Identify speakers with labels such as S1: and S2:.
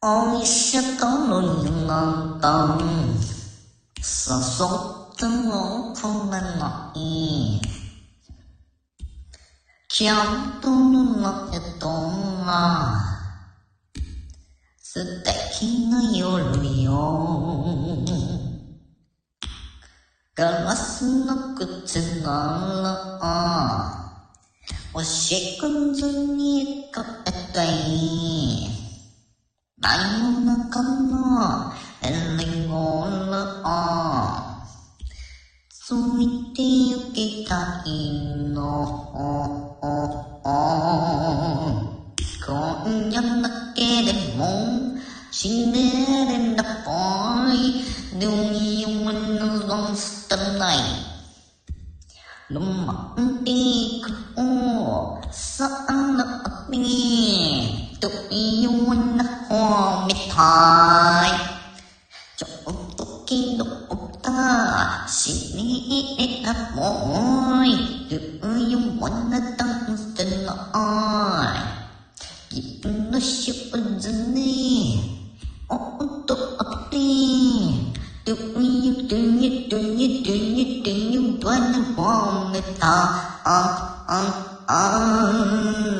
S1: お店との苦ん誘っても来れない。キャンプの中とは素敵な夜よ。ガラスの靴な。らおしくずに隠れたい。ついて行きたいの。今夜だけでも死ねるんだぽい。Dunia menurun setenai. Lumandi ko sa anak ni tu iyon ho mitai cho tu Sydney, boy, do you wanna dance tonight? Keeping the ship underneath, on top of me. Do you, do you, do you, do you, do you wanna warm it up, up, up, up?